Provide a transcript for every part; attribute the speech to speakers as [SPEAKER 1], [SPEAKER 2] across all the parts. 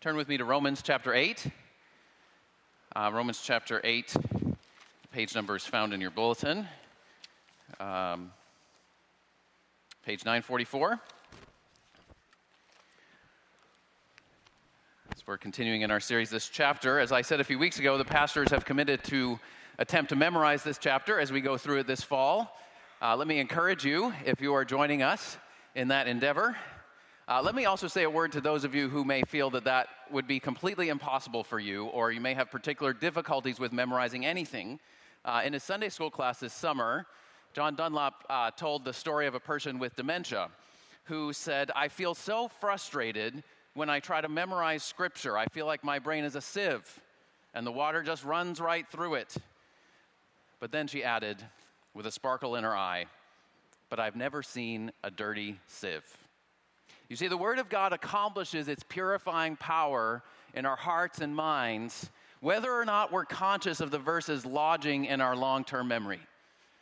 [SPEAKER 1] Turn with me to Romans chapter 8. Uh, Romans chapter 8, page number is found in your bulletin. Um, page 944. As we're continuing in our series this chapter, as I said a few weeks ago, the pastors have committed to attempt to memorize this chapter as we go through it this fall. Uh, let me encourage you, if you are joining us in that endeavor, uh, let me also say a word to those of you who may feel that that would be completely impossible for you, or you may have particular difficulties with memorizing anything. Uh, in his Sunday school class this summer, John Dunlop uh, told the story of a person with dementia who said, I feel so frustrated when I try to memorize scripture. I feel like my brain is a sieve and the water just runs right through it. But then she added, with a sparkle in her eye, but I've never seen a dirty sieve. You see, the Word of God accomplishes its purifying power in our hearts and minds, whether or not we're conscious of the verses lodging in our long term memory.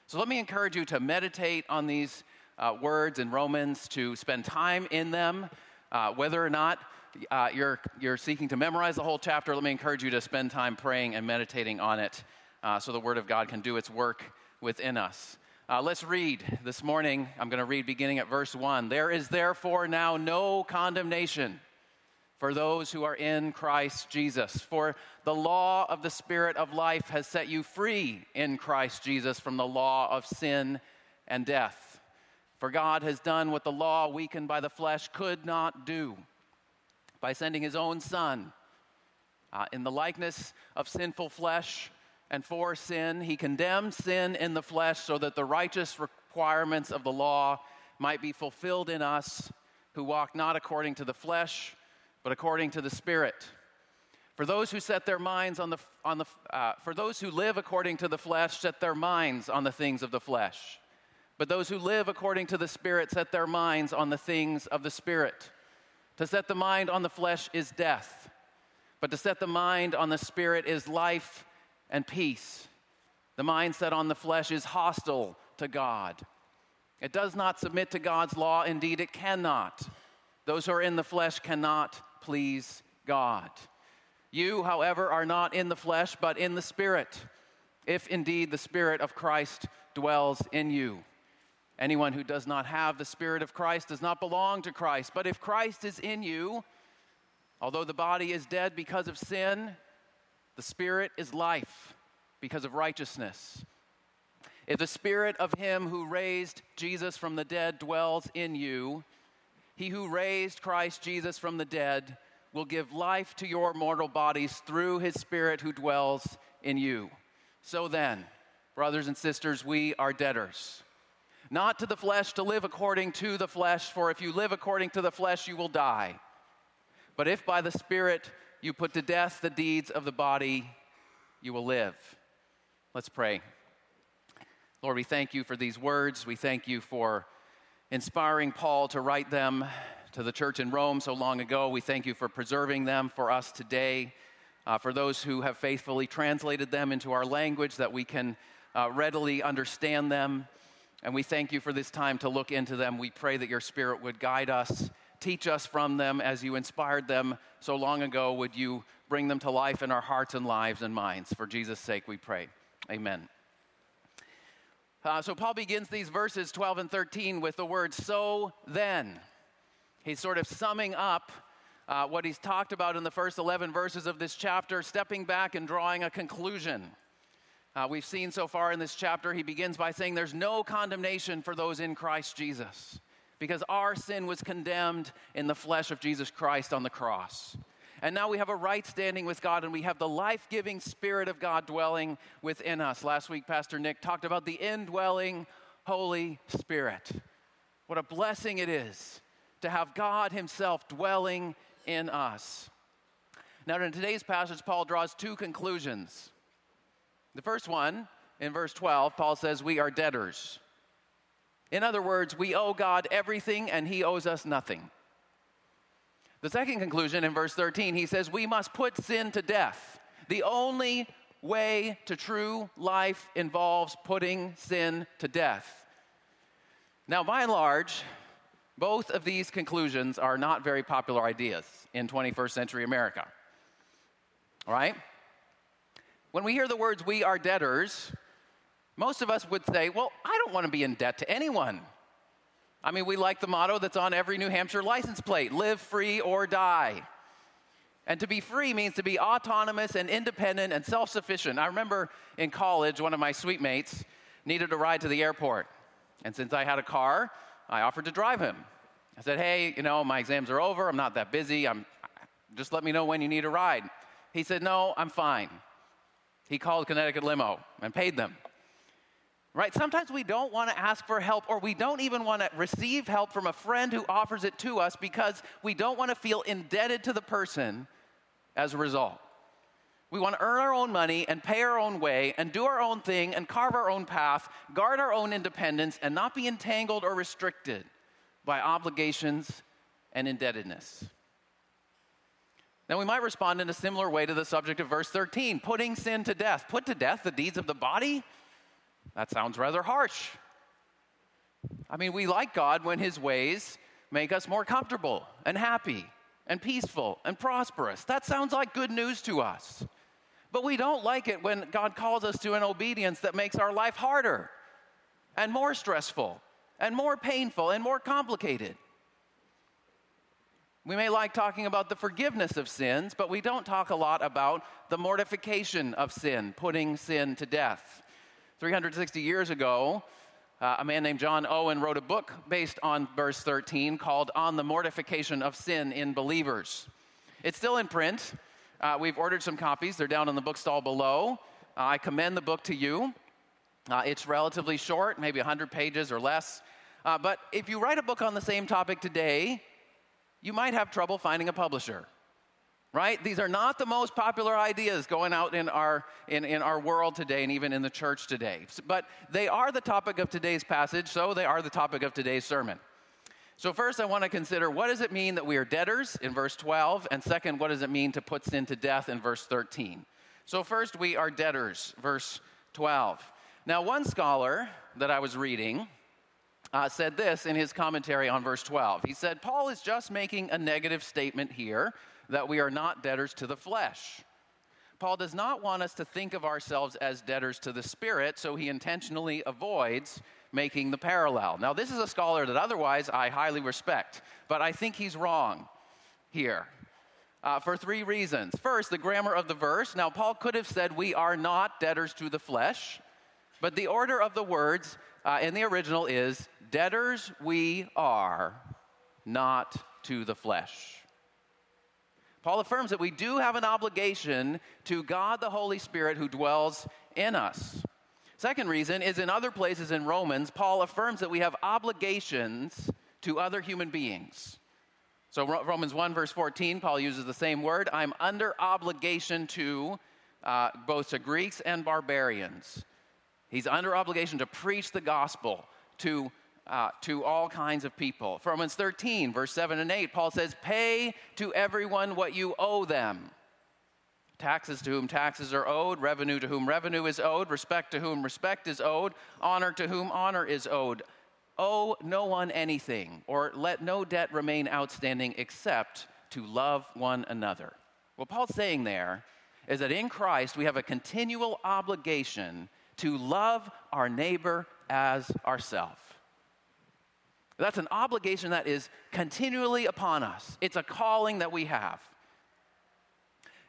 [SPEAKER 1] So let me encourage you to meditate on these uh, words in Romans, to spend time in them, uh, whether or not uh, you're, you're seeking to memorize the whole chapter. Let me encourage you to spend time praying and meditating on it uh, so the Word of God can do its work within us. Uh, let's read this morning. I'm going to read beginning at verse 1. There is therefore now no condemnation for those who are in Christ Jesus. For the law of the Spirit of life has set you free in Christ Jesus from the law of sin and death. For God has done what the law, weakened by the flesh, could not do by sending his own Son uh, in the likeness of sinful flesh and for sin. He condemned sin in the flesh so that the righteous requirements of the law might be fulfilled in us who walk not according to the flesh, but according to the Spirit. For those who set their minds on the, on the uh, for those who live according to the flesh, set their minds on the things of the flesh. But those who live according to the Spirit set their minds on the things of the Spirit. To set the mind on the flesh is death, but to set the mind on the Spirit is life and peace. The mindset on the flesh is hostile to God. It does not submit to God's law. Indeed, it cannot. Those who are in the flesh cannot please God. You, however, are not in the flesh, but in the Spirit, if indeed the Spirit of Christ dwells in you. Anyone who does not have the Spirit of Christ does not belong to Christ. But if Christ is in you, although the body is dead because of sin, the Spirit is life because of righteousness. If the Spirit of Him who raised Jesus from the dead dwells in you, He who raised Christ Jesus from the dead will give life to your mortal bodies through His Spirit who dwells in you. So then, brothers and sisters, we are debtors. Not to the flesh to live according to the flesh, for if you live according to the flesh, you will die. But if by the Spirit you put to death the deeds of the body, you will live. Let's pray. Lord, we thank you for these words. We thank you for inspiring Paul to write them to the church in Rome so long ago. We thank you for preserving them for us today, uh, for those who have faithfully translated them into our language that we can uh, readily understand them. And we thank you for this time to look into them. We pray that your Spirit would guide us teach us from them as you inspired them so long ago. Would you bring them to life in our hearts and lives and minds? For Jesus' sake, we pray. Amen. Uh, so, Paul begins these verses 12 and 13 with the word so then. He's sort of summing up uh, what he's talked about in the first 11 verses of this chapter, stepping back and drawing a conclusion. Uh, we've seen so far in this chapter, he begins by saying there's no condemnation for those in Christ Jesus because our sin was condemned in the flesh of Jesus Christ on the cross. And now we have a right standing with God, and we have the life giving Spirit of God dwelling within us. Last week, Pastor Nick talked about the indwelling Holy Spirit. What a blessing it is to have God Himself dwelling in us. Now, in today's passage, Paul draws two conclusions. The first one, in verse 12, Paul says, We are debtors. In other words, we owe God everything and He owes us nothing. The second conclusion in verse 13, he says, We must put sin to death. The only way to true life involves putting sin to death. Now, by and large, Both of these conclusions are not very popular ideas in 21st century America. All right? When we hear the words, we are debtors, most of us would say, well, I don't want to be in debt to anyone. I mean, we like the motto that's on every New Hampshire license plate live free or die. And to be free means to be autonomous and independent and self sufficient. I remember in college, one of my suite mates needed a ride to the airport. And since I had a car, I offered to drive him. I said, Hey, you know, my exams are over. I'm not that busy. I'm, just let me know when you need a ride. He said, No, I'm fine. He called Connecticut Limo and paid them. Right? Sometimes we don't want to ask for help or we don't even want to receive help from a friend who offers it to us because we don't want to feel indebted to the person as a result. We want to earn our own money and pay our own way and do our own thing and carve our own path, guard our own independence, and not be entangled or restricted by obligations and indebtedness. Now, we might respond in a similar way to the subject of verse 13 putting sin to death. Put to death the deeds of the body? That sounds rather harsh. I mean, we like God when his ways make us more comfortable and happy and peaceful and prosperous. That sounds like good news to us. But we don't like it when God calls us to an obedience that makes our life harder and more stressful and more painful and more complicated. We may like talking about the forgiveness of sins, but we don't talk a lot about the mortification of sin, putting sin to death. 360 years ago, uh, a man named John Owen wrote a book based on verse 13 called On the Mortification of Sin in Believers. It's still in print. Uh, we've ordered some copies, they're down in the bookstall below. Uh, I commend the book to you. Uh, it's relatively short, maybe 100 pages or less. Uh, but if you write a book on the same topic today, you might have trouble finding a publisher right? These are not the most popular ideas going out in our, in, in our world today and even in the church today. But they are the topic of today's passage, so they are the topic of today's sermon. So, first, I want to consider what does it mean that we are debtors in verse 12? And second, what does it mean to put sin to death in verse 13? So, first, we are debtors, verse 12. Now, one scholar that I was reading uh, said this in his commentary on verse 12. He said, Paul is just making a negative statement here that we are not debtors to the flesh. Paul does not want us to think of ourselves as debtors to the Spirit, so he intentionally avoids making the parallel. Now, this is a scholar that otherwise I highly respect, but I think he's wrong here. Uh, for three reasons. First, the grammar of the verse. Now, Paul could have said, We are not debtors to the flesh, but the order of the words uh, in the original is, Debtors we are, not to the flesh. Paul affirms that we do have an obligation to God the Holy Spirit who dwells in us. Second reason is in other places in Romans, Paul affirms that we have obligations to other human beings. So, Romans 1, verse 14, Paul uses the same word I'm under obligation to uh, both to Greeks and barbarians. He's under obligation to preach the gospel to uh, to all kinds of people. Romans 13, verse 7 and 8, Paul says, Pay to everyone what you owe them. Taxes to whom taxes are owed, revenue to whom revenue is owed, respect to whom respect is owed, honor to whom honor is owed. Owe no one anything, or let no debt remain outstanding except to love one another. What Paul's saying there is that in Christ we have a continual obligation to love our neighbor as ourselves. That's an obligation that is continually upon us. It's a calling that we have.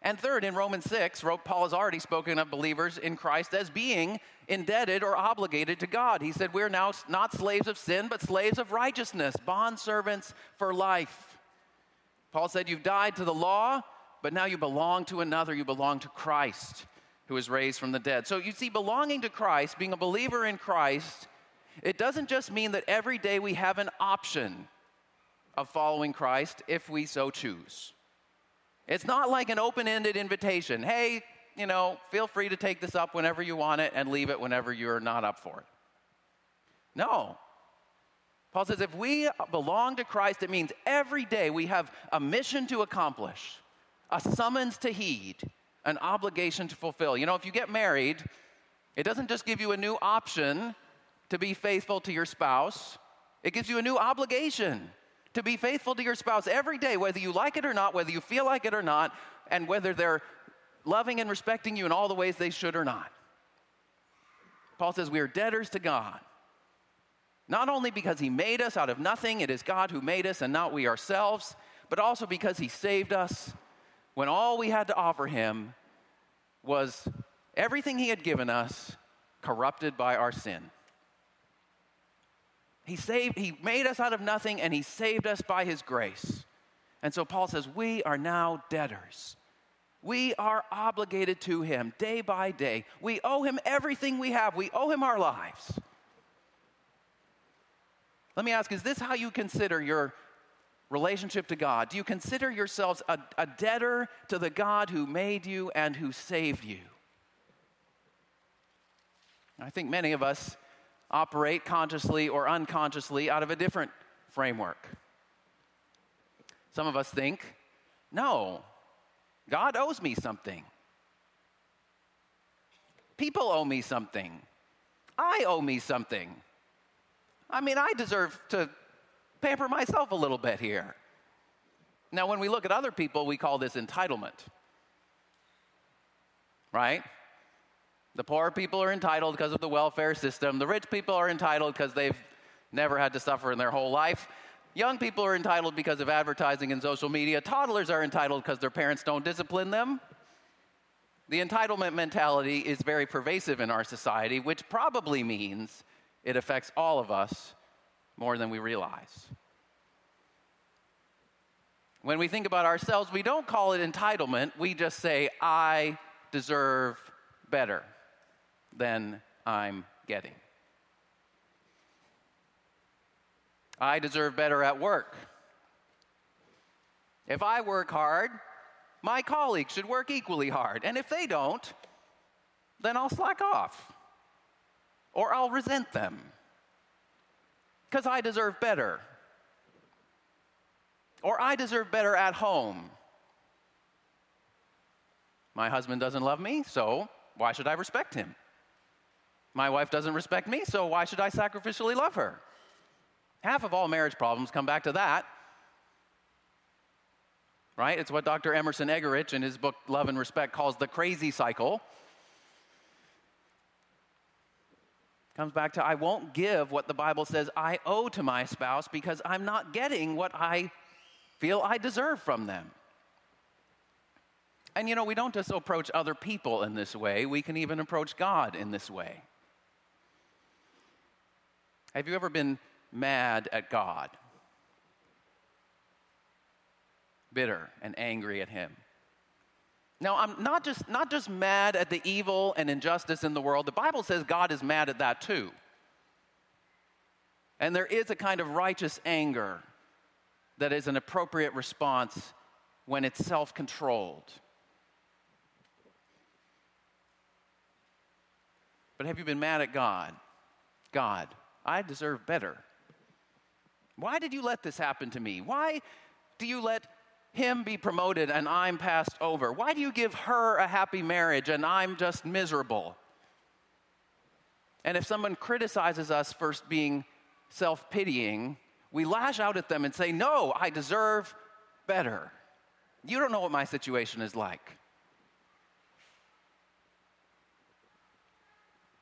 [SPEAKER 1] And third, in Romans 6, Paul has already spoken of believers in Christ as being indebted or obligated to God. He said, We're now not slaves of sin, but slaves of righteousness, bond servants for life. Paul said, You've died to the law, but now you belong to another. You belong to Christ, who is raised from the dead. So you see, belonging to Christ, being a believer in Christ, it doesn't just mean that every day we have an option of following Christ if we so choose. It's not like an open ended invitation. Hey, you know, feel free to take this up whenever you want it and leave it whenever you're not up for it. No. Paul says if we belong to Christ, it means every day we have a mission to accomplish, a summons to heed, an obligation to fulfill. You know, if you get married, it doesn't just give you a new option to be faithful to your spouse, it gives you a new obligation to be faithful to your spouse every day, whether you like it or not, whether you feel like it or not, and whether they're loving and respecting you in all the ways they should or not. Paul says we are debtors to God. Not only because he made us out of nothing, it is God who made us and not we ourselves, but also because he saved us when all we had to offer him was everything he had given us corrupted by our sin. He saved he made us out of nothing and he saved us by his grace. And so Paul says we are now debtors. We are obligated to him day by day. We owe him everything we have. We owe him our lives. Let me ask is this how you consider your relationship to God? Do you consider yourselves a, a debtor to the God who made you and who saved you? I think many of us operate consciously or unconsciously out of a different framework. Some of us think, no, God owes me something. People owe me something. I owe me something. I mean, I deserve to pamper myself a little bit here. Now, when we look at other people, we call this entitlement. Right? The poor people are entitled because of the welfare system. The rich people are entitled because they've never had to suffer in their whole life. Young people are entitled because of advertising and social media. Toddlers are entitled because their parents don't discipline them. The entitlement mentality is very pervasive in our society, which probably means it affects all of us more than we realize. When we think about ourselves, we don't call it entitlement, we just say, I deserve better than I'm getting. I deserve better at work. If I work hard, my colleagues should work equally hard. And if they don't, then I'll slack off or I'll resent them because I deserve better. Or I deserve better at home. My husband doesn't love me, so why should I respect him? My wife doesn't respect me, so why should I sacrificially love her? Half of all marriage problems come back to that. Right? It's what Dr. Emerson Eggerichs in his book Love and Respect calls the crazy cycle. Comes back to I won't give what the Bible says I owe to my spouse because I'm not getting what I feel I deserve from them. And you know, we don't just approach other people in this way, we can even approach God in this way. Have you ever been mad at God? Bitter and angry at Him? Now, I'm not just, not just mad at the evil and injustice in the world. The Bible says God is mad at that too. And there is a kind of righteous anger that is an appropriate response when it's self controlled. But have you been mad at God? God, I deserve better. Why did you let this happen to me? Why do you let him be promoted and I'm passed over? Why do you give her a happy marriage and I'm just miserable? And if someone criticizes us for being self pitying, we lash out at them and say, No, I deserve better. You don't know what my situation is like.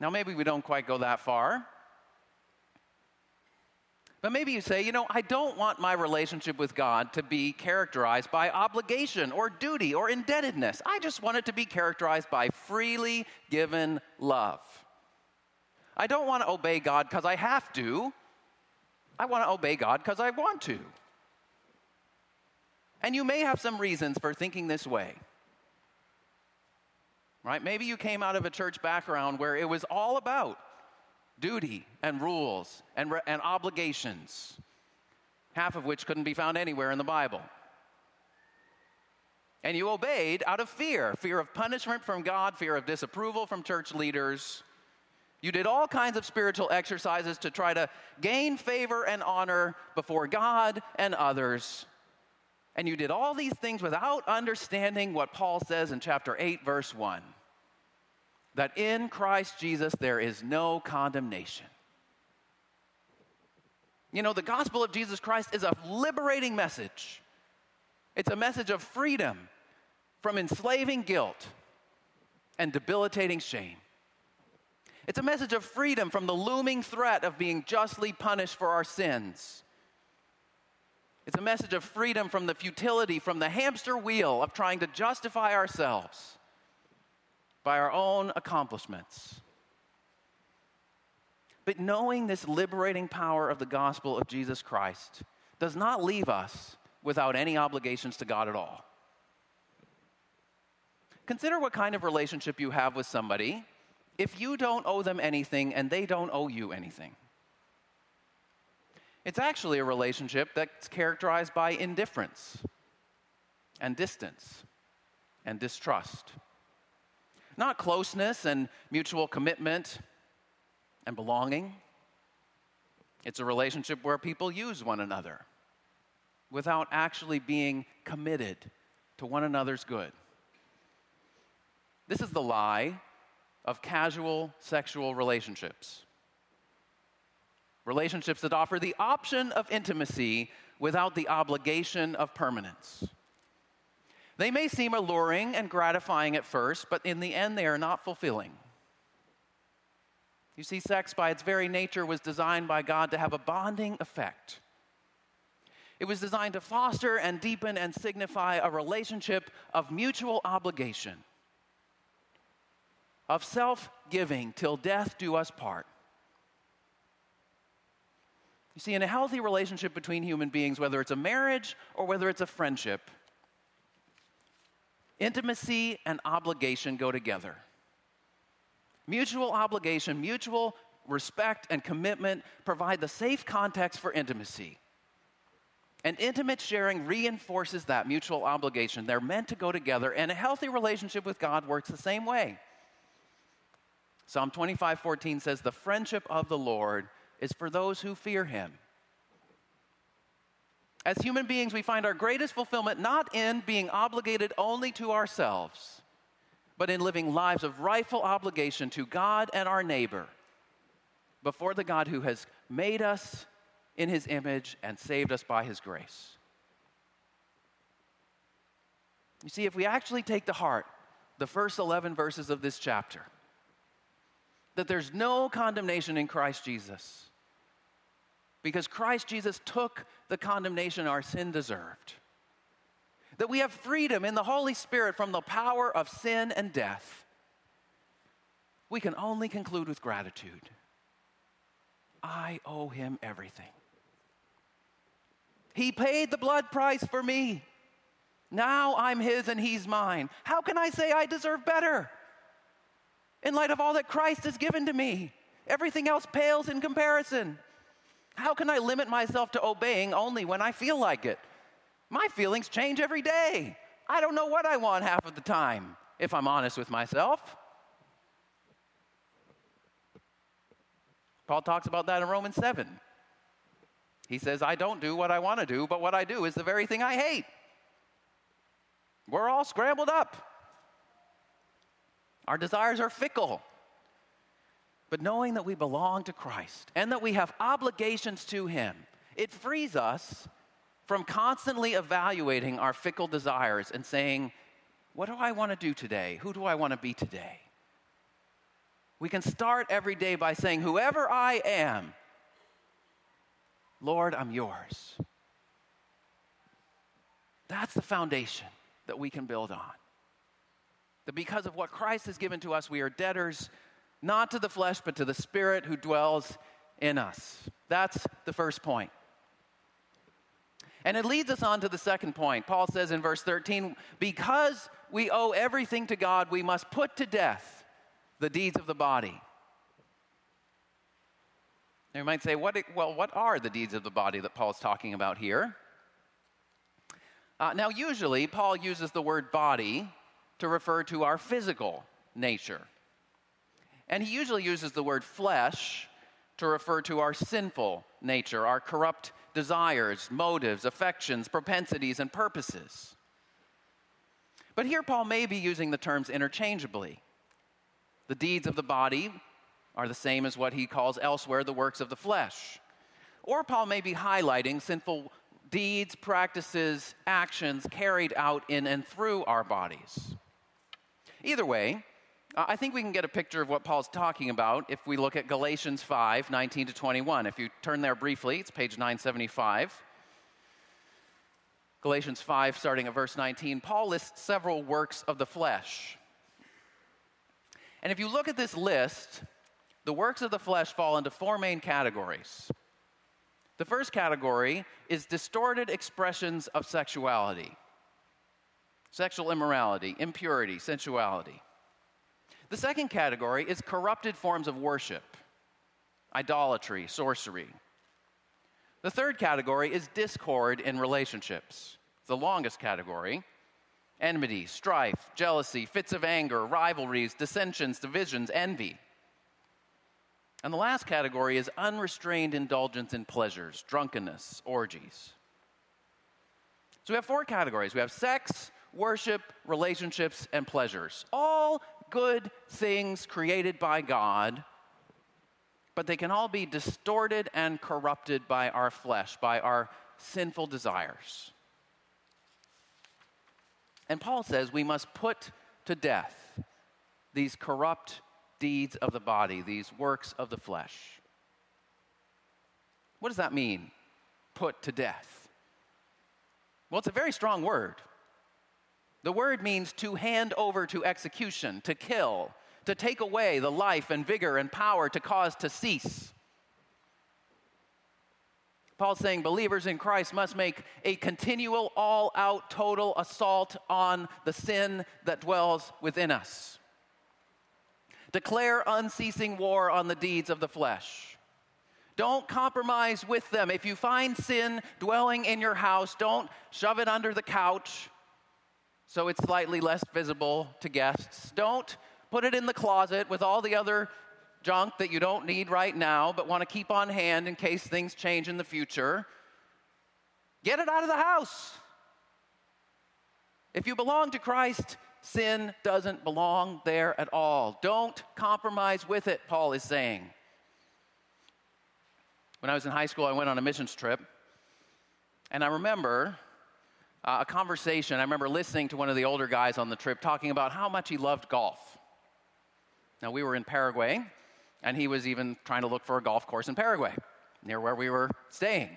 [SPEAKER 1] Now, maybe we don't quite go that far. But maybe you say, you know, I don't want my relationship with God to be characterized by obligation or duty or indebtedness. I just want it to be characterized by freely given love. I don't want to obey God because I have to. I want to obey God because I want to. And you may have some reasons for thinking this way. Right? Maybe you came out of a church background where it was all about duty and rules and, re- and obligations, half of which couldn't be found anywhere in the Bible. And you obeyed out of fear fear of punishment from God, fear of disapproval from church leaders. You did all kinds of spiritual exercises to try to gain favor and honor before God and others. And you did all these things without understanding what Paul says in chapter 8, verse 1 that in Christ Jesus there is no condemnation. You know, the gospel of Jesus Christ is a liberating message. It's a message of freedom from enslaving guilt and debilitating shame. It's a message of freedom from the looming threat of being justly punished for our sins. It's a message of freedom from the futility, from the hamster wheel of trying to justify ourselves by our own accomplishments. But knowing this liberating power of the gospel of Jesus Christ does not leave us without any obligations to God at all. Consider what kind of relationship you have with somebody if you don't owe them anything and they don't owe you anything. It's actually a relationship that's characterized by indifference and distance and distrust. Not closeness and mutual commitment and belonging. It's a relationship where people use one another without actually being committed to one another's good. This is the lie of casual sexual relationships. Relationships that offer the option of intimacy without the obligation of permanence. They may seem alluring and gratifying at first, but in the end, they are not fulfilling. You see, sex by its very nature was designed by God to have a bonding effect. It was designed to foster and deepen and signify a relationship of mutual obligation, of self giving till death do us part. You see, in a healthy relationship between human beings, whether it's a marriage or whether it's a friendship, intimacy and obligation go together. Mutual obligation, mutual respect, and commitment provide the safe context for intimacy. And intimate sharing reinforces that mutual obligation. They're meant to go together, and a healthy relationship with God works the same way. Psalm 25 14 says, The friendship of the Lord is for those who fear him. As human beings, we find our greatest fulfillment not in being obligated only to ourselves but in living lives of rightful obligation to God and our neighbor before the God who has made us in his image and saved us by his grace. You see, if we actually take to heart the first 11 verses of this chapter, that there's no condemnation in Christ Jesus, because Christ Jesus took the condemnation our sin deserved that we have freedom in the Holy Spirit from the power of sin and death, we can only conclude with gratitude. I owe him everything. He paid the blood price for me. Now I'm his and he's mine. How can I say I deserve better? In light of all that Christ has given to me, everything else pales in comparison. How can I limit myself to obeying only when I feel like it? My feelings change every day. I don't know what I want half of the time, if I'm honest with myself. Paul talks about that in Romans 7. He says, I don't do what I want to do, but what I do is the very thing I hate. We're all scrambled up. Our desires are fickle. But knowing that we belong to Christ and that we have obligations to Him, it frees us from constantly evaluating our fickle desires and saying, What do I want to do today? Who do I want to be today? We can start every day by saying, Whoever I am, Lord, I'm yours. That's the foundation that we can build on. That because of what Christ has given to us, we are debtors not to the flesh, but to the Spirit who dwells in us. That's the first point. And it leads us on to the second point. Paul says in verse 13, because we owe everything to God, we must put to death the deeds of the body. Now you might say, what, well, what are the deeds of the body that Paul's talking about here? Uh, now, usually, Paul uses the word body to refer to our physical nature. And he usually uses the word flesh to refer to our sinful nature, our corrupt desires, motives, affections, propensities, and purposes. But here, Paul may be using the terms interchangeably. The deeds of the body are the same as what he calls elsewhere the works of the flesh. Or Paul may be highlighting sinful deeds, practices, actions carried out in and through our bodies. Either way, I think we can get a picture of what Paul's talking about if we look at Galatians 5 19 to 21. If you turn there briefly, it's page 975. Galatians 5, starting at verse 19, Paul lists several works of the flesh. And if you look at this list, the works of the flesh fall into four main categories. The first category is distorted expressions of sexuality sexual immorality, impurity, sensuality. The second category is corrupted forms of worship, idolatry, sorcery. The third category is discord in relationships, the longest category enmity, strife, jealousy, fits of anger, rivalries, dissensions, divisions, envy. And the last category is unrestrained indulgence in pleasures, drunkenness, orgies. So we have four categories we have sex, worship, relationships, and pleasures. All good things created by God, but they can all be distorted and corrupted by our flesh, by our sinful desires. And Paul says we must put to death these corrupt deeds of the body, these works of the flesh. What does that mean? Put to death. Well, it's a very strong word. The word means to hand over to execution, to kill, to take away the life and vigor and power to cause to cease. Paul's saying believers in Christ must make a continual, all out, total assault on the sin that dwells within us. Declare unceasing war on the deeds of the flesh. Don't compromise with them. If you find sin dwelling in your house, don't shove it under the couch so it's slightly less visible to guests. Don't put it in the closet with all the other junk that you don't need right now but want to keep on hand in case things change in the future. Get it out of the house. If you belong to Christ, sin doesn't belong there at all. Don't compromise with it, Paul is saying. When I was in high school, I went on a missions trip, and I remember uh, a conversation. I remember listening to one of the older guys on the trip talking about how much he loved golf. Now, we were in Paraguay, and he was even trying to look for a golf course in Paraguay, near where we were staying.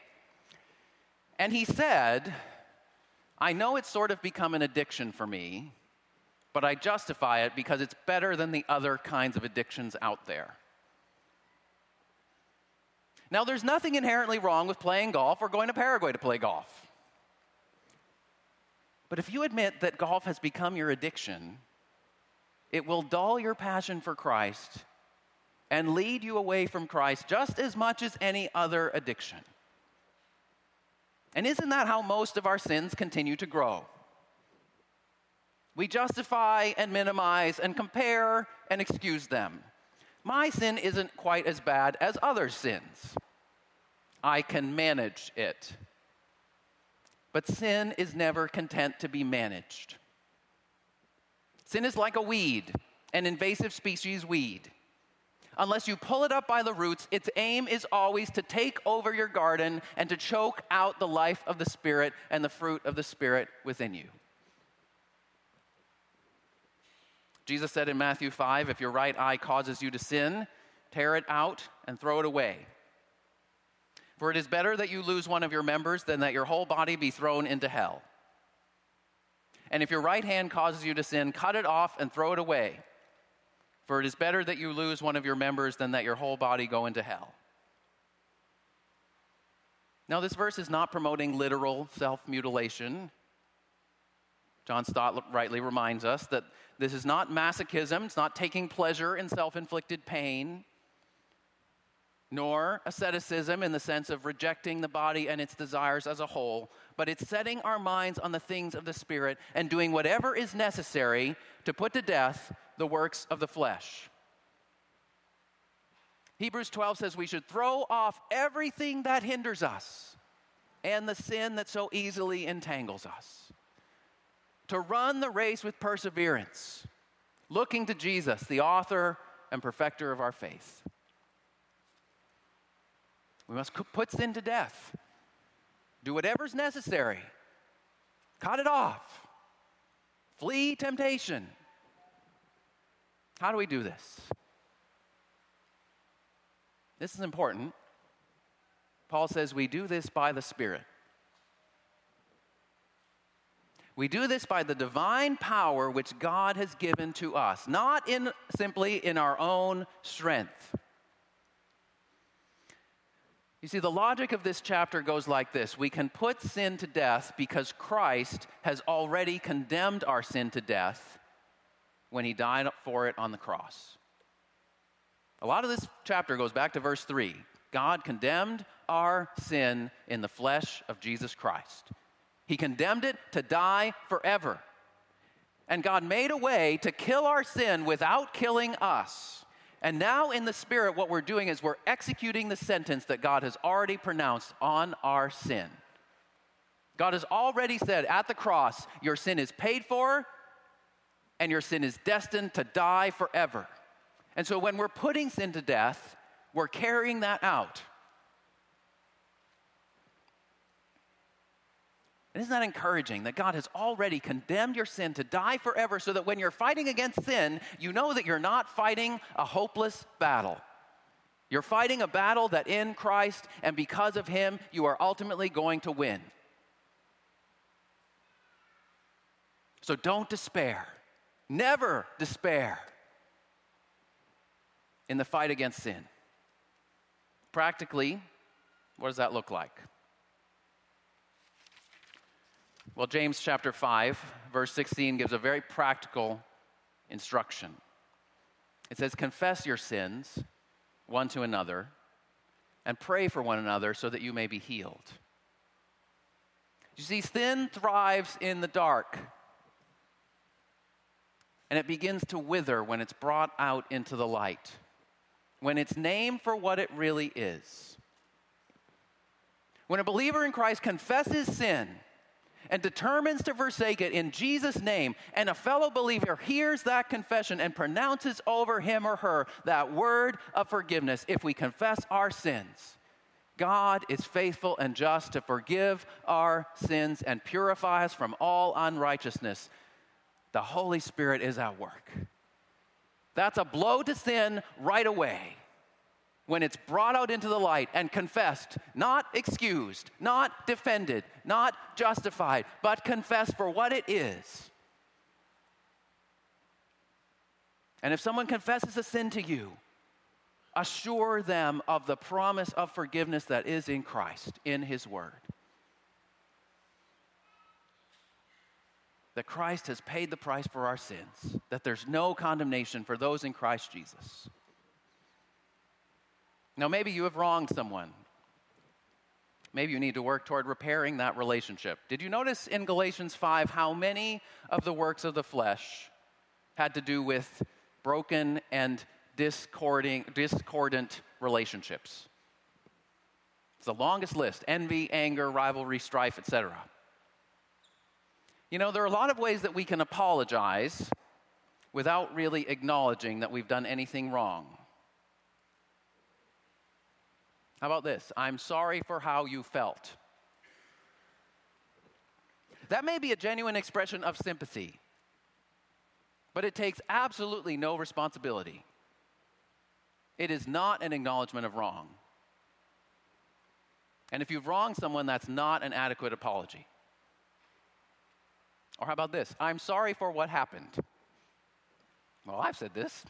[SPEAKER 1] And he said, I know it's sort of become an addiction for me, but I justify it because it's better than the other kinds of addictions out there. Now, there's nothing inherently wrong with playing golf or going to Paraguay to play golf. But if you admit that golf has become your addiction, it will dull your passion for Christ and lead you away from Christ just as much as any other addiction. And isn't that how most of our sins continue to grow? We justify and minimize and compare and excuse them. My sin isn't quite as bad as other sins. I can manage it. But sin is never content to be managed. Sin is like a weed, an invasive species weed. Unless you pull it up by the roots, its aim is always to take over your garden and to choke out the life of the Spirit and the fruit of the Spirit within you. Jesus said in Matthew 5 if your right eye causes you to sin, tear it out and throw it away. For it is better that you lose one of your members than that your whole body be thrown into hell. And if your right hand causes you to sin, cut it off and throw it away. For it is better that you lose one of your members than that your whole body go into hell. Now, this verse is not promoting literal self mutilation. John Stott rightly reminds us that this is not masochism, it's not taking pleasure in self inflicted pain nor asceticism in the sense of rejecting the body and its desires as a whole, but it's setting our minds on the things of the Spirit and doing whatever is necessary to put to death the works of the flesh. Hebrews 12 says we should throw off everything that hinders us and the sin that so easily entangles us. To run the race with perseverance, looking to Jesus, the author and perfecter of our faith. We must put sin to death. Do whatever's necessary. Cut it off. Flee temptation. How do we do this? This is important. Paul says we do this by the Spirit. We do this by the divine power which God has given to us, not in simply in our own strength. You see, the logic of this chapter goes like this We can put sin to death because Christ has already condemned our sin to death when he died for it on the cross. A lot of this chapter goes back to verse 3. God condemned our sin in the flesh of Jesus Christ. He condemned it to die forever. And God made a way to kill our sin without killing us. And now, in the Spirit, what we're doing is we're executing the sentence that God has already pronounced on our sin. God has already said at the cross, Your sin is paid for, and your sin is destined to die forever. And so, when we're putting sin to death, we're carrying that out. And isn't that encouraging that God has already condemned your sin to die forever so that when you're fighting against sin, you know that you're not fighting a hopeless battle. You're fighting a battle that in Christ and because of Him, you are ultimately going to win. So don't despair. Never despair in the fight against sin. Practically, what does that look like? Well, James chapter 5, verse 16 gives a very practical instruction. It says, Confess your sins one to another and pray for one another so that you may be healed. You see, sin thrives in the dark, and it begins to wither when it's brought out into the light, when it's named for what it really is. When a believer in Christ confesses sin, and determines to forsake it in Jesus' name, and a fellow believer hears that confession and pronounces over him or her that word of forgiveness, if we confess our sins, God is faithful and just to forgive our sins and purify us from all unrighteousness. The Holy Spirit is at work. That's a blow to sin right away when it's brought out into the light and confessed, not excused, not defended, not justified, but confessed for what it is. And if someone confesses a sin to you, assure them of the promise of forgiveness that is in Christ, in His Word. That Christ has paid the price for our sins, that there's no condemnation for those in Christ Jesus. Now, maybe you have wronged someone. Maybe you need to work toward repairing that relationship. Did you notice in Galatians 5 how many of the works of the flesh had to do with broken and discording, discordant relationships? It's the longest list envy, anger, rivalry, strife, etc. You know, there are a lot of ways that we can apologize without really acknowledging that we've done anything wrong. How about this? I'm sorry for how you felt. That may be a genuine expression of sympathy, but it takes absolutely no responsibility. It is not an acknowledgement of wrong. And if you've wronged someone, that's not an adequate apology. Or how about this? I'm sorry for what happened. Well, I've said this.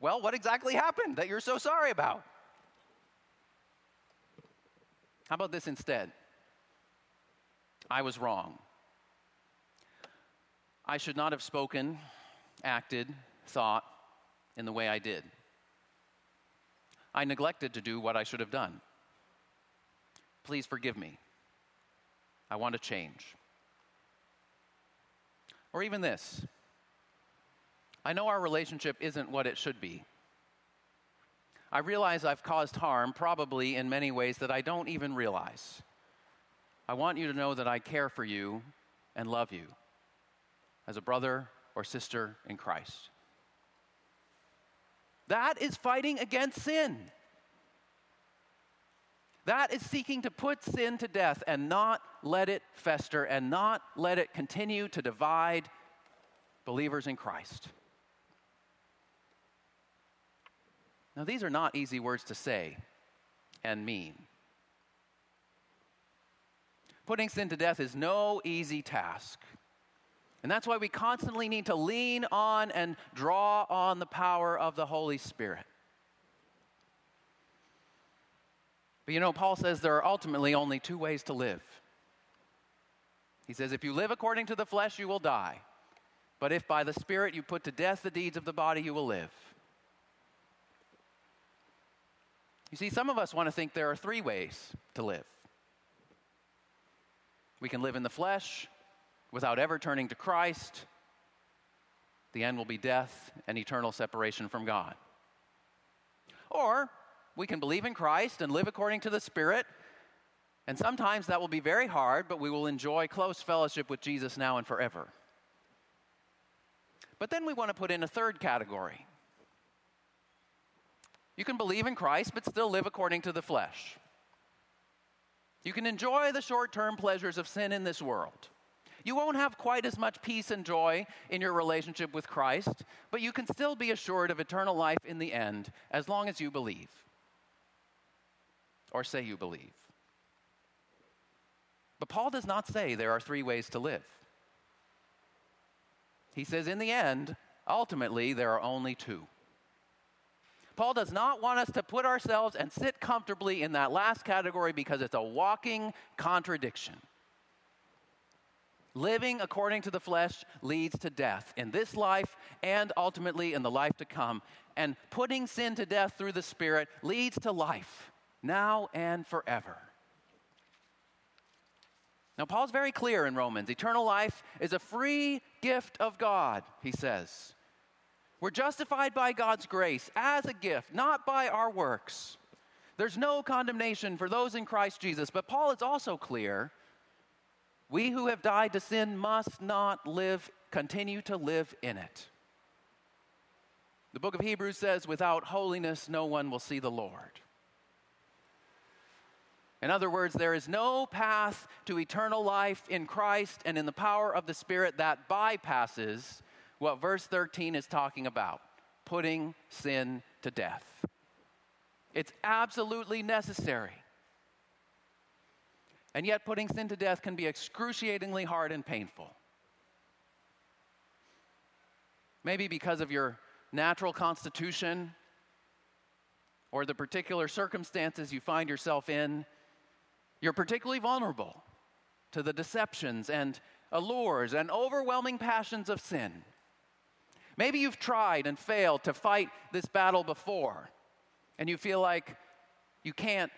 [SPEAKER 1] Well, what exactly happened that you're so sorry about? How about this instead? I was wrong. I should not have spoken, acted, thought in the way I did. I neglected to do what I should have done. Please forgive me. I want to change. Or even this I know our relationship isn't what it should be. I realize I've caused harm, probably in many ways that I don't even realize. I want you to know that I care for you and love you as a brother or sister in Christ. That is fighting against sin. That is seeking to put sin to death and not let it fester and not let it continue to divide believers in Christ. Now, these are not easy words to say and mean. Putting sin to death is no easy task. And that's why we constantly need to lean on and draw on the power of the Holy Spirit. But you know, Paul says there are ultimately only two ways to live. He says, if you live according to the flesh, you will die. But if by the Spirit you put to death the deeds of the body, you will live. You see, some of us want to think there are three ways to live. We can live in the flesh without ever turning to Christ. The end will be death and eternal separation from God. Or we can believe in Christ and live according to the Spirit. And sometimes that will be very hard, but we will enjoy close fellowship with Jesus now and forever. But then we want to put in a third category. You can believe in Christ, but still live according to the flesh. You can enjoy the short term pleasures of sin in this world. You won't have quite as much peace and joy in your relationship with Christ, but you can still be assured of eternal life in the end as long as you believe or say you believe. But Paul does not say there are three ways to live. He says, in the end, ultimately, there are only two. Paul does not want us to put ourselves and sit comfortably in that last category because it's a walking contradiction. Living according to the flesh leads to death in this life and ultimately in the life to come. And putting sin to death through the Spirit leads to life now and forever. Now, Paul's very clear in Romans eternal life is a free gift of God, he says. We're justified by God's grace as a gift, not by our works. There's no condemnation for those in Christ Jesus. But Paul is also clear we who have died to sin must not live, continue to live in it. The book of Hebrews says, without holiness, no one will see the Lord. In other words, there is no path to eternal life in Christ and in the power of the Spirit that bypasses what verse 13 is talking about putting sin to death. It's absolutely necessary. And yet, putting sin to death can be excruciatingly hard and painful. Maybe because of your natural constitution or the particular circumstances you find yourself in you're particularly vulnerable to the deceptions and allures and overwhelming passions of sin. Maybe you've tried and failed to fight this battle before, and you feel like you can't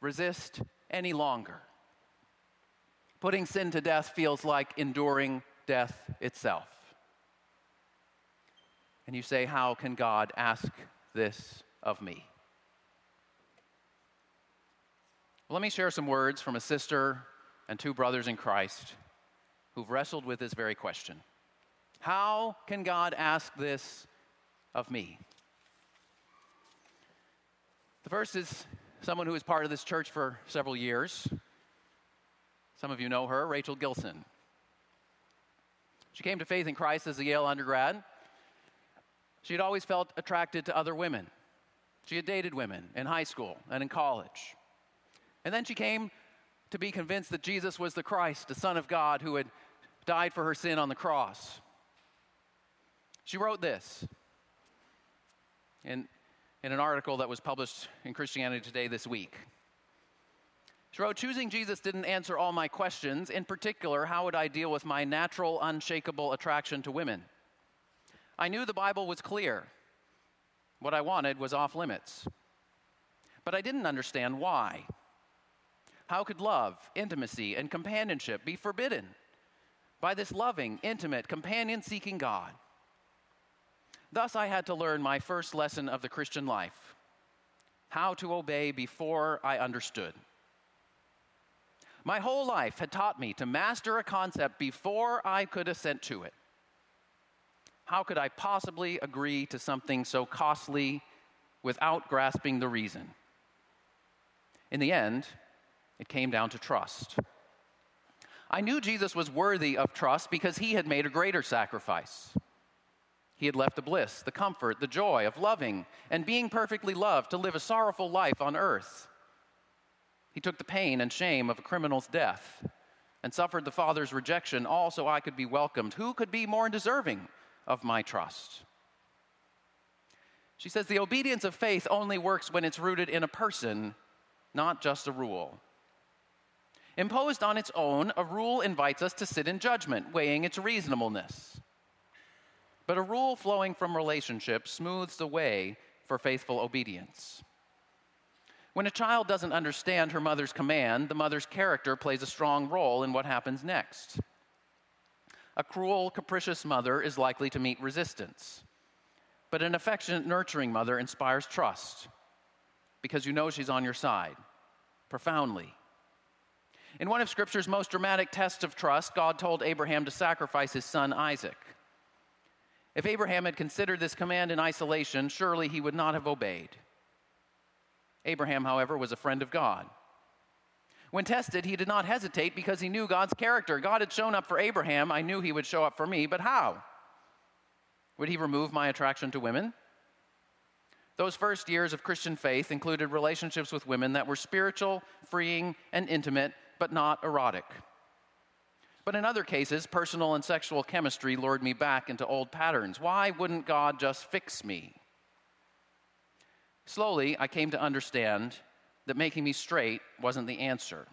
[SPEAKER 1] resist any longer. Putting sin to death feels like enduring death itself. And you say, How can God ask this of me? Well, let me share some words from a sister and two brothers in Christ who've wrestled with this very question How can God ask this of me? The first is someone who is part of this church for several years. Some of you know her, Rachel Gilson. She came to faith in Christ as a Yale undergrad. She had always felt attracted to other women. She had dated women in high school and in college. And then she came to be convinced that Jesus was the Christ, the Son of God, who had died for her sin on the cross. She wrote this in, in an article that was published in Christianity Today this week. She wrote, Choosing Jesus didn't answer all my questions. In particular, how would I deal with my natural, unshakable attraction to women? I knew the Bible was clear. What I wanted was off limits. But I didn't understand why. How could love, intimacy, and companionship be forbidden by this loving, intimate, companion seeking God? Thus, I had to learn my first lesson of the Christian life how to obey before I understood. My whole life had taught me to master a concept before I could assent to it. How could I possibly agree to something so costly without grasping the reason? In the end, it came down to trust. I knew Jesus was worthy of trust because he had made a greater sacrifice. He had left the bliss, the comfort, the joy of loving and being perfectly loved to live a sorrowful life on earth. He took the pain and shame of a criminal's death and suffered the Father's rejection, all so I could be welcomed. Who could be more deserving of my trust? She says the obedience of faith only works when it's rooted in a person, not just a rule. Imposed on its own, a rule invites us to sit in judgment, weighing its reasonableness. But a rule flowing from relationship smooths the way for faithful obedience. When a child doesn't understand her mother's command, the mother's character plays a strong role in what happens next. A cruel, capricious mother is likely to meet resistance. But an affectionate, nurturing mother inspires trust because you know she's on your side profoundly. In one of Scripture's most dramatic tests of trust, God told Abraham to sacrifice his son Isaac. If Abraham had considered this command in isolation, surely he would not have obeyed. Abraham, however, was a friend of God. When tested, he did not hesitate because he knew God's character. God had shown up for Abraham. I knew he would show up for me, but how? Would he remove my attraction to women? Those first years of Christian faith included relationships with women that were spiritual, freeing, and intimate, but not erotic. But in other cases, personal and sexual chemistry lured me back into old patterns. Why wouldn't God just fix me? Slowly, I came to understand that making me straight wasn't the answer.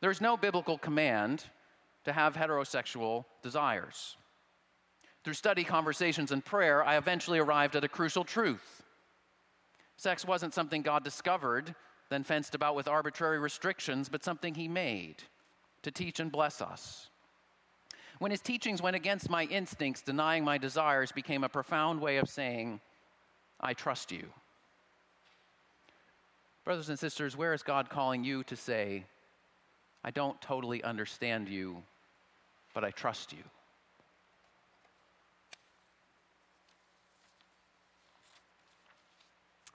[SPEAKER 1] There's no biblical command to have heterosexual desires. Through study, conversations, and prayer, I eventually arrived at a crucial truth. Sex wasn't something God discovered, then fenced about with arbitrary restrictions, but something He made to teach and bless us. When his teachings went against my instincts, denying my desires became a profound way of saying, I trust you. Brothers and sisters, where is God calling you to say, I don't totally understand you, but I trust you?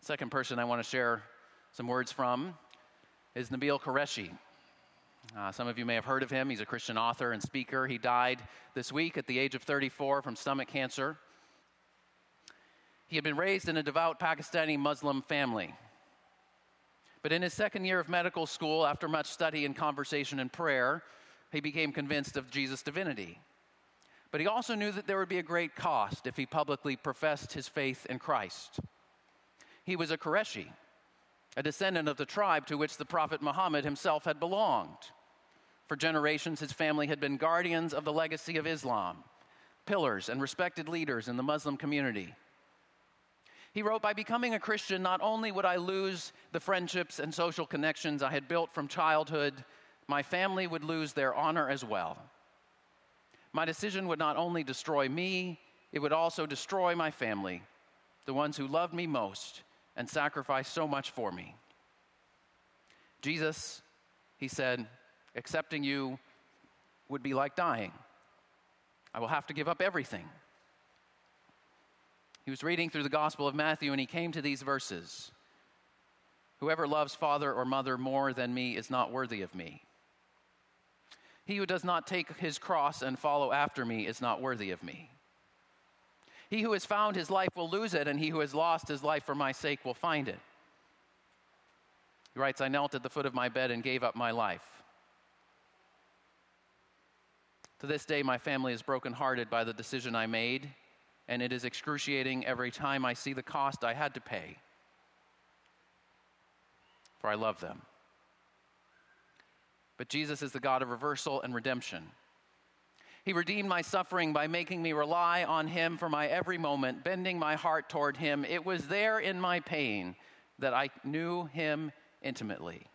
[SPEAKER 1] Second person I want to share some words from is Nabeel Qureshi. Uh, some of you may have heard of him. He's a Christian author and speaker. He died this week at the age of 34 from stomach cancer. He had been raised in a devout Pakistani Muslim family. But in his second year of medical school, after much study and conversation and prayer, he became convinced of Jesus' divinity. But he also knew that there would be a great cost if he publicly professed his faith in Christ. He was a Qureshi, a descendant of the tribe to which the Prophet Muhammad himself had belonged. For generations, his family had been guardians of the legacy of Islam, pillars and respected leaders in the Muslim community. He wrote, By becoming a Christian, not only would I lose the friendships and social connections I had built from childhood, my family would lose their honor as well. My decision would not only destroy me, it would also destroy my family, the ones who loved me most and sacrificed so much for me. Jesus, he said, accepting you would be like dying. I will have to give up everything. He was reading through the Gospel of Matthew and he came to these verses Whoever loves father or mother more than me is not worthy of me. He who does not take his cross and follow after me is not worthy of me. He who has found his life will lose it, and he who has lost his life for my sake will find it. He writes, I knelt at the foot of my bed and gave up my life. To this day, my family is brokenhearted by the decision I made, and it is excruciating every time I see the cost I had to pay. For I love them. But Jesus is the God of reversal and redemption. He redeemed my suffering by making me rely on Him for my every moment, bending my heart toward Him. It was there in my pain that I knew Him intimately.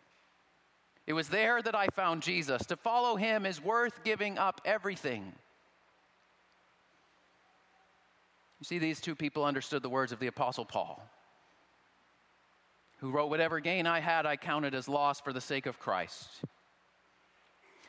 [SPEAKER 1] It was there that I found Jesus. To follow Him is worth giving up everything. You see, these two people understood the words of the Apostle Paul, who wrote, Whatever gain I had, I counted as loss for the sake of Christ.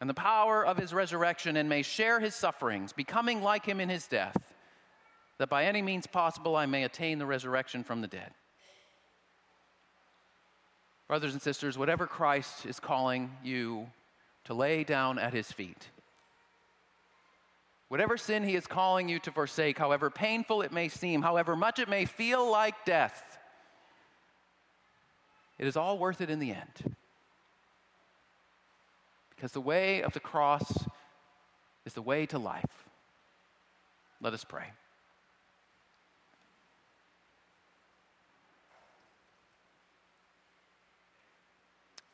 [SPEAKER 1] and the power of his resurrection and may share his sufferings, becoming like him in his death, that by any means possible I may attain the resurrection from the dead. Brothers and sisters, whatever Christ is calling you to lay down at his feet, whatever sin he is calling you to forsake, however painful it may seem, however much it may feel like death, it is all worth it in the end. Because the way of the cross is the way to life. Let us pray.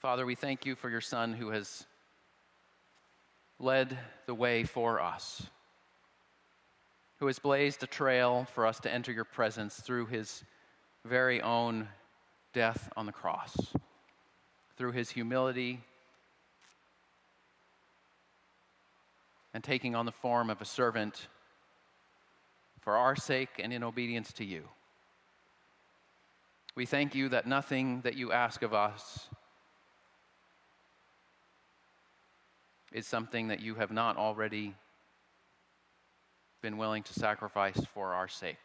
[SPEAKER 1] Father, we thank you for your Son who has led the way for us, who has blazed a trail for us to enter your presence through his very own death on the cross, through his humility and taking on the form of a servant for our sake and in obedience to you. We thank you that nothing that you ask of us is something that you have not already been willing to sacrifice for our sake.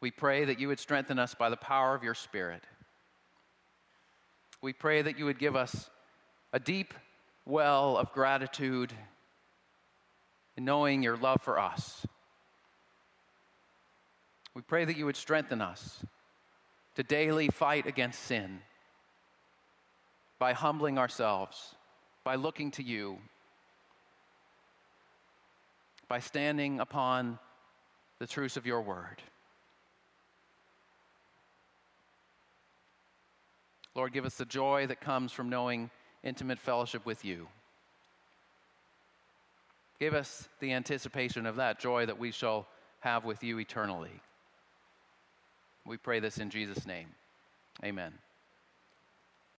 [SPEAKER 1] We pray that you would strengthen us by the power of your Spirit. We pray that you would give us a deep well of gratitude in knowing your love for us. We pray that you would strengthen us to daily fight against sin by humbling ourselves, by looking to you, by standing upon the truth of your word. Lord, give us the joy that comes from knowing intimate fellowship with you. Give us the anticipation of that joy that we shall have with you eternally. We pray this in Jesus' name. Amen.